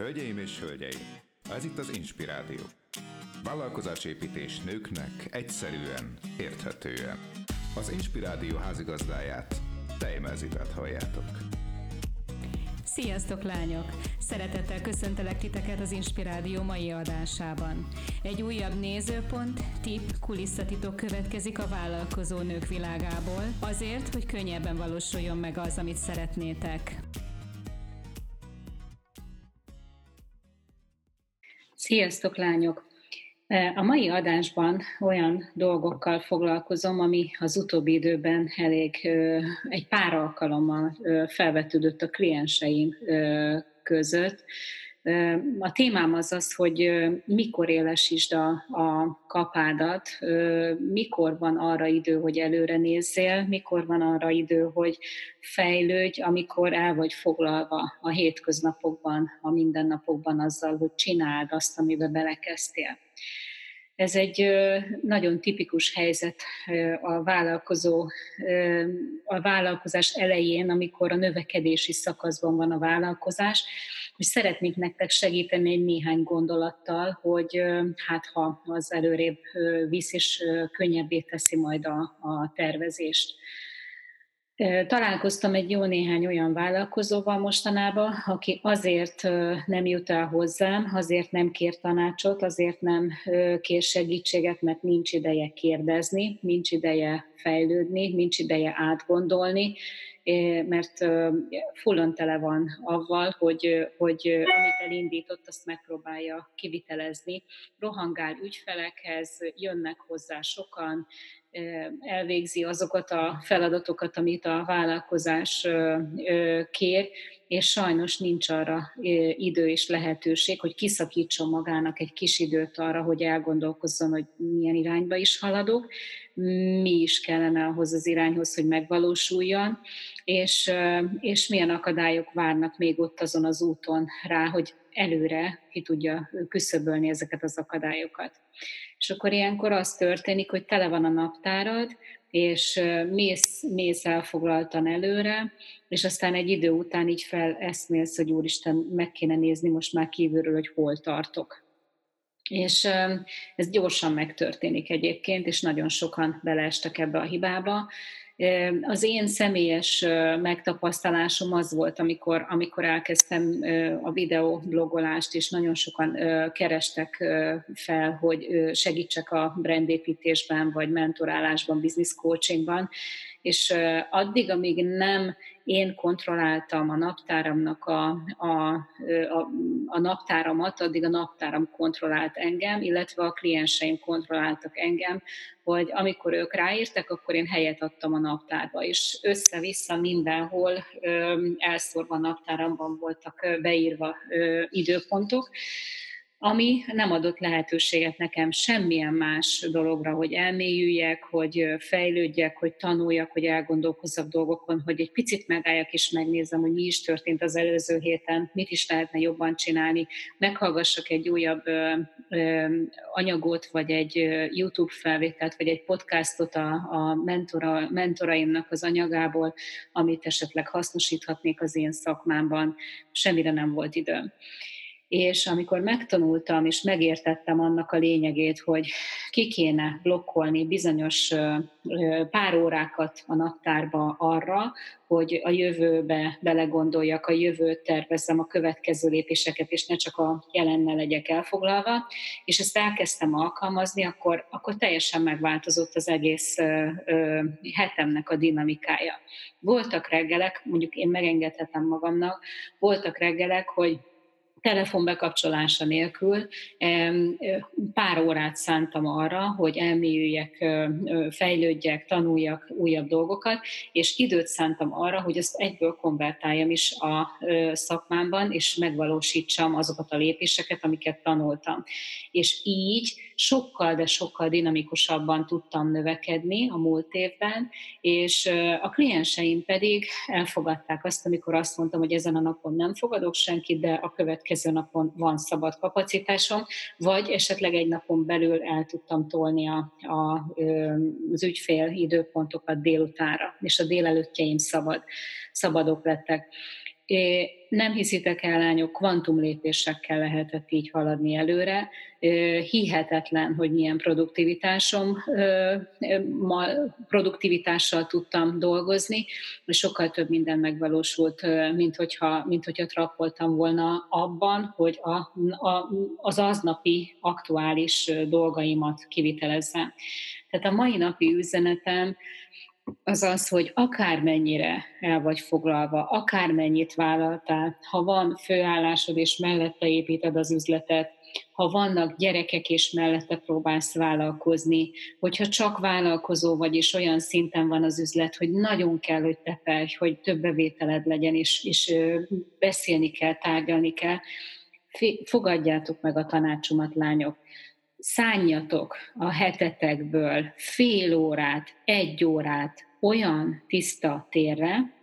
Hölgyeim és hölgyeim, ez itt az Inspirádió. Vállalkozásépítés nőknek egyszerűen, érthetően. Az Inspirádió házigazdáját, Tejmelzitet halljátok. Sziasztok lányok! Szeretettel köszöntelek titeket az Inspirádió mai adásában. Egy újabb nézőpont, tip, kulisszatitok következik a vállalkozó nők világából, azért, hogy könnyebben valósuljon meg az, amit szeretnétek. Sziasztok lányok! A mai adásban olyan dolgokkal foglalkozom, ami az utóbbi időben elég egy pár alkalommal felvetődött a klienseim között. A témám az az, hogy mikor élesítsd a, a kapádat, mikor van arra idő, hogy előre nézzél, mikor van arra idő, hogy fejlődj, amikor el vagy foglalva a hétköznapokban, a mindennapokban azzal, hogy csináld azt, amiben belekezdtél. Ez egy nagyon tipikus helyzet a vállalkozó, a vállalkozás elején, amikor a növekedési szakaszban van a vállalkozás, hogy szeretnék nektek segíteni egy néhány gondolattal, hogy hát ha az előrébb visz, és könnyebbé teszi majd a, a tervezést. Találkoztam egy jó néhány olyan vállalkozóval mostanában, aki azért nem jut el hozzám, azért nem kér tanácsot, azért nem kér segítséget, mert nincs ideje kérdezni, nincs ideje fejlődni, nincs ideje átgondolni, mert fullon tele van avval, hogy, hogy amit elindított, azt megpróbálja kivitelezni. Rohangál ügyfelekhez, jönnek hozzá sokan, elvégzi azokat a feladatokat, amit a vállalkozás kér, és sajnos nincs arra idő és lehetőség, hogy kiszakítson magának egy kis időt arra, hogy elgondolkozzon, hogy milyen irányba is haladok, mi is kellene ahhoz az irányhoz, hogy megvalósuljon, és, és milyen akadályok várnak még ott azon az úton rá, hogy előre ki tudja küszöbölni ezeket az akadályokat. És akkor ilyenkor az történik, hogy tele van a naptárad, és mész, mész elfoglaltan előre, és aztán egy idő után így feleszmélsz, hogy úristen, meg kéne nézni most már kívülről, hogy hol tartok. És ez gyorsan megtörténik egyébként, és nagyon sokan beleestek ebbe a hibába, az én személyes megtapasztalásom az volt, amikor, amikor elkezdtem a videoblogolást, és nagyon sokan kerestek fel, hogy segítsek a brandépítésben, vagy mentorálásban, business coachingban, és addig, amíg nem én kontrolláltam a naptáramnak a, a, a, a naptáramat, addig a naptáram kontrollált engem, illetve a klienseim kontrolláltak engem, hogy amikor ők ráírtak, akkor én helyet adtam a naptárba, és össze-vissza mindenhol ö, elszórva a naptáramban voltak beírva időpontok, ami nem adott lehetőséget nekem semmilyen más dologra, hogy elmélyüljek, hogy fejlődjek, hogy tanuljak, hogy elgondolkozzak dolgokon, hogy egy picit megálljak és megnézem, hogy mi is történt az előző héten, mit is lehetne jobban csinálni, meghallgassak egy újabb anyagot, vagy egy YouTube felvételt, vagy egy podcastot a, a mentora, mentoraimnak az anyagából, amit esetleg hasznosíthatnék az én szakmámban. Semmire nem volt időm és amikor megtanultam és megértettem annak a lényegét, hogy ki kéne blokkolni bizonyos pár órákat a naptárba arra, hogy a jövőbe belegondoljak, a jövőt tervezzem, a következő lépéseket, és ne csak a jelennel legyek elfoglalva, és ezt elkezdtem alkalmazni, akkor, akkor teljesen megváltozott az egész ö, ö, hetemnek a dinamikája. Voltak reggelek, mondjuk én megengedhetem magamnak, voltak reggelek, hogy telefon bekapcsolása nélkül pár órát szántam arra, hogy elmélyüljek, fejlődjek, tanuljak újabb dolgokat, és időt szántam arra, hogy ezt egyből konvertáljam is a szakmámban, és megvalósítsam azokat a lépéseket, amiket tanultam. És így sokkal, de sokkal dinamikusabban tudtam növekedni a múlt évben, és a klienseim pedig elfogadták azt, amikor azt mondtam, hogy ezen a napon nem fogadok senkit, de a következő napon van szabad kapacitásom, vagy esetleg egy napon belül el tudtam tolni a, a, az ügyfél időpontokat délutánra, és a délelőttjeim szabad, szabadok lettek. Nem hiszitek el, lányok, kvantum lépésekkel lehetett így haladni előre. Hihetetlen, hogy milyen produktivitásom, produktivitással tudtam dolgozni, és sokkal több minden megvalósult, mint hogyha, mint hogyha trappoltam volna abban, hogy a, a, az aznapi aktuális dolgaimat kivitelezzem. Tehát a mai napi üzenetem az az, hogy akármennyire el vagy foglalva, akármennyit vállaltál, ha van főállásod és mellette építed az üzletet, ha vannak gyerekek és mellette próbálsz vállalkozni, hogyha csak vállalkozó vagy, és olyan szinten van az üzlet, hogy nagyon kell, hogy tepelj, hogy több bevételed legyen, és, és beszélni kell, tárgyalni kell, fogadjátok meg a tanácsomat, lányok szálljatok a hetetekből fél órát, egy órát olyan tiszta térre,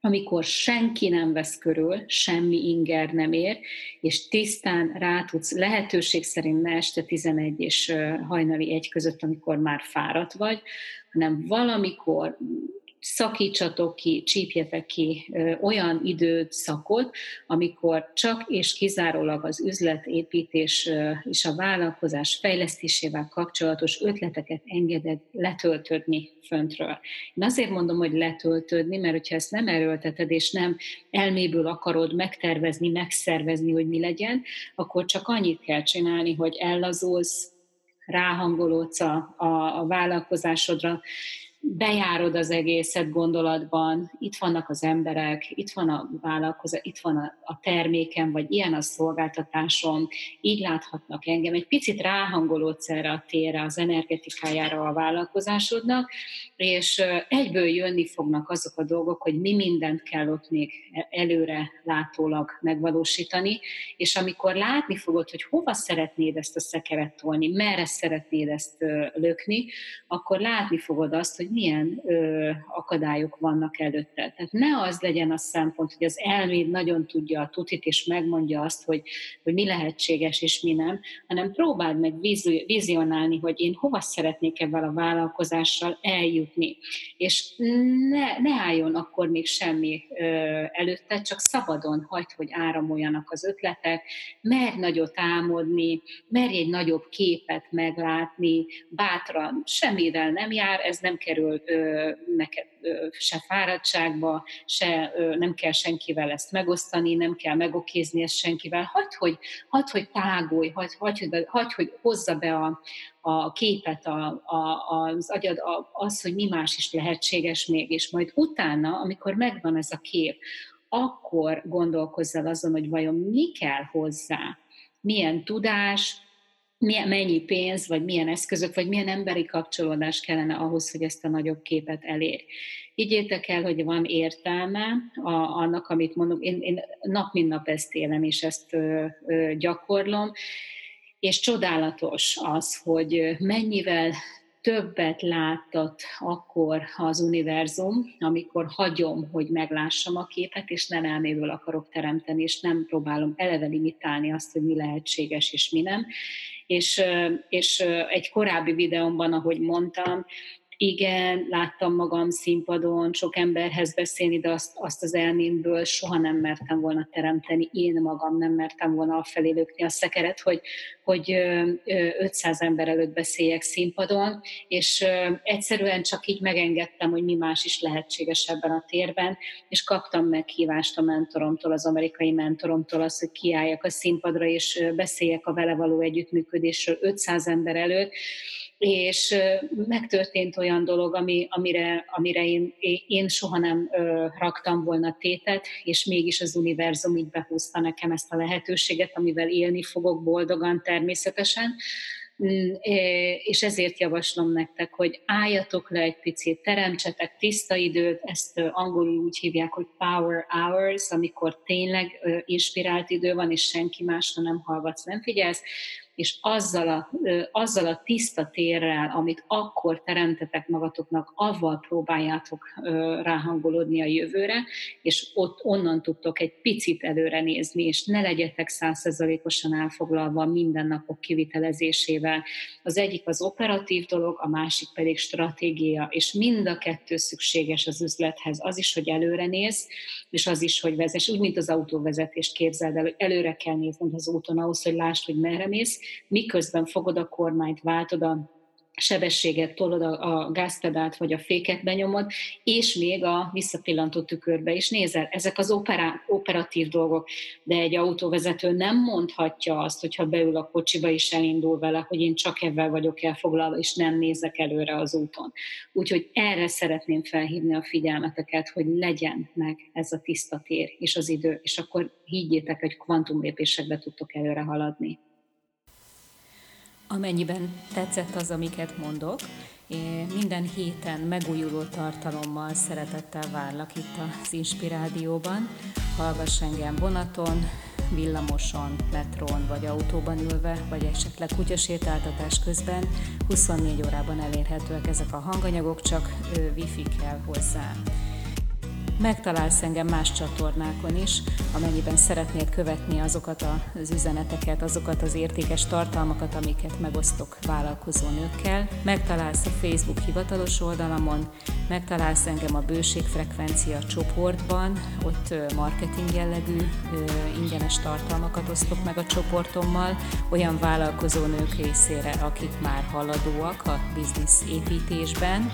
amikor senki nem vesz körül, semmi inger nem ér, és tisztán rá tudsz, lehetőség szerint ne este 11 és hajnali egy között, amikor már fáradt vagy, hanem valamikor szakítsatok ki, csípjetek ki olyan időt, szakot, amikor csak és kizárólag az üzletépítés és a vállalkozás fejlesztésével kapcsolatos ötleteket engeded letöltödni föntről. Én azért mondom, hogy letöltödni, mert hogyha ezt nem erőlteted, és nem elméből akarod megtervezni, megszervezni, hogy mi legyen, akkor csak annyit kell csinálni, hogy ellazulsz, ráhangolódsz a, a, a vállalkozásodra, bejárod az egészet gondolatban, itt vannak az emberek, itt van a vállalkozás, itt van a, a termékem, vagy ilyen a szolgáltatásom, így láthatnak engem. Egy picit ráhangolódsz erre a térre, az energetikájára a vállalkozásodnak, és egyből jönni fognak azok a dolgok, hogy mi mindent kell ott még előre látólag megvalósítani, és amikor látni fogod, hogy hova szeretnéd ezt a szekeret tolni, merre szeretnéd ezt lökni, akkor látni fogod azt, hogy milyen ö, akadályok vannak előtte. Tehát ne az legyen a szempont, hogy az elméd nagyon tudja a tutit, és megmondja azt, hogy, hogy mi lehetséges és mi nem, hanem próbáld meg vizionálni, hogy én hova szeretnék ebben a vállalkozással eljutni. És ne, ne álljon akkor még semmi ö, előtte, csak szabadon hagyd, hogy áramoljanak az ötletek, merj nagyot álmodni, merj egy nagyobb képet meglátni, bátran, semmivel nem jár, ez nem kerül kerül neked se fáradtságba, se nem kell senkivel ezt megosztani, nem kell megokézni ezt senkivel. Hagy, hogy, hagy, hogy tágulj, hagy, hagy, hogy, hagy, hogy hozza be a, a képet a, a, az agyad, a, az, hogy mi más is lehetséges még, és majd utána, amikor megvan ez a kép, akkor gondolkozzál azon, hogy vajon mi kell hozzá, milyen tudás, milyen, mennyi pénz, vagy milyen eszközök, vagy milyen emberi kapcsolódás kellene ahhoz, hogy ezt a nagyobb képet elér. Higgyétek el, hogy van értelme a, annak, amit mondok. Én, én nap mint nap ezt élem, és ezt ö, ö, gyakorlom, és csodálatos az, hogy mennyivel többet láttat akkor az univerzum, amikor hagyom, hogy meglássam a képet, és nem elméből akarok teremteni, és nem próbálom eleve limitálni azt, hogy mi lehetséges és mi nem. És, és egy korábbi videómban, ahogy mondtam, igen, láttam magam színpadon, sok emberhez beszélni, de azt, azt az elmémből soha nem mertem volna teremteni, én magam nem mertem volna felé lökni a szekeret, hogy, hogy 500 ember előtt beszéljek színpadon, és egyszerűen csak így megengedtem, hogy mi más is lehetséges ebben a térben, és kaptam meghívást a mentoromtól, az amerikai mentoromtól az, hogy kiálljak a színpadra, és beszéljek a vele való együttműködésről 500 ember előtt, és megtörtént olyan dolog, ami, amire, amire én, én soha nem ö, raktam volna tétet, és mégis az univerzum így behúzta nekem ezt a lehetőséget, amivel élni fogok boldogan természetesen, mm, és ezért javaslom nektek, hogy álljatok le egy picit, teremtsetek tiszta időt, ezt angolul úgy hívják, hogy power hours, amikor tényleg inspirált idő van, és senki másra nem hallgatsz, nem figyelsz, és azzal a, azzal a tiszta térrel, amit akkor teremtetek magatoknak, avval próbáljátok ráhangolódni a jövőre, és ott onnan tudtok egy picit előre nézni, és ne legyetek százszerzalékosan elfoglalva minden napok kivitelezésével. Az egyik az operatív dolog, a másik pedig stratégia, és mind a kettő szükséges az üzlethez. Az is, hogy előre néz, és az is, hogy vezess. Úgy, mint az autóvezetést képzeld el, hogy előre kell nézned az úton ahhoz, hogy lásd, hogy merre mész, miközben fogod a kormányt, váltod a sebességet, tolod a, a gázpedált vagy a féket benyomod, és még a visszapillantó tükörbe is nézel. Ezek az opera, operatív dolgok, de egy autóvezető nem mondhatja azt, hogyha beül a kocsiba és elindul vele, hogy én csak ebben vagyok elfoglalva, és nem nézek előre az úton. Úgyhogy erre szeretném felhívni a figyelmeteket, hogy legyen meg ez a tiszta tér és az idő, és akkor higgyétek, hogy kvantumlépésekbe tudtok előre haladni. Amennyiben tetszett az, amiket mondok, minden héten megújuló tartalommal szeretettel várlak itt az Inspirádióban. Hallgass engem vonaton, villamoson, metrón vagy autóban ülve, vagy esetleg kutyasétáltatás közben. 24 órában elérhetőek ezek a hanganyagok, csak wifi kell hozzá. Megtalálsz engem más csatornákon is, amennyiben szeretnéd követni azokat az üzeneteket, azokat az értékes tartalmakat, amiket megosztok vállalkozó nőkkel. Megtalálsz a Facebook hivatalos oldalamon, megtalálsz engem a bőségfrekvencia csoportban, ott marketing jellegű ingyenes tartalmakat osztok meg a csoportommal, olyan vállalkozó nők részére, akik már haladóak a biznisz építésben,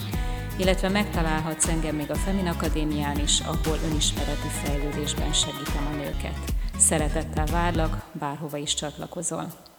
illetve megtalálhatsz engem még a Femin Akadémián is, ahol önismereti fejlődésben segítem a nőket. Szeretettel várlak, bárhova is csatlakozol.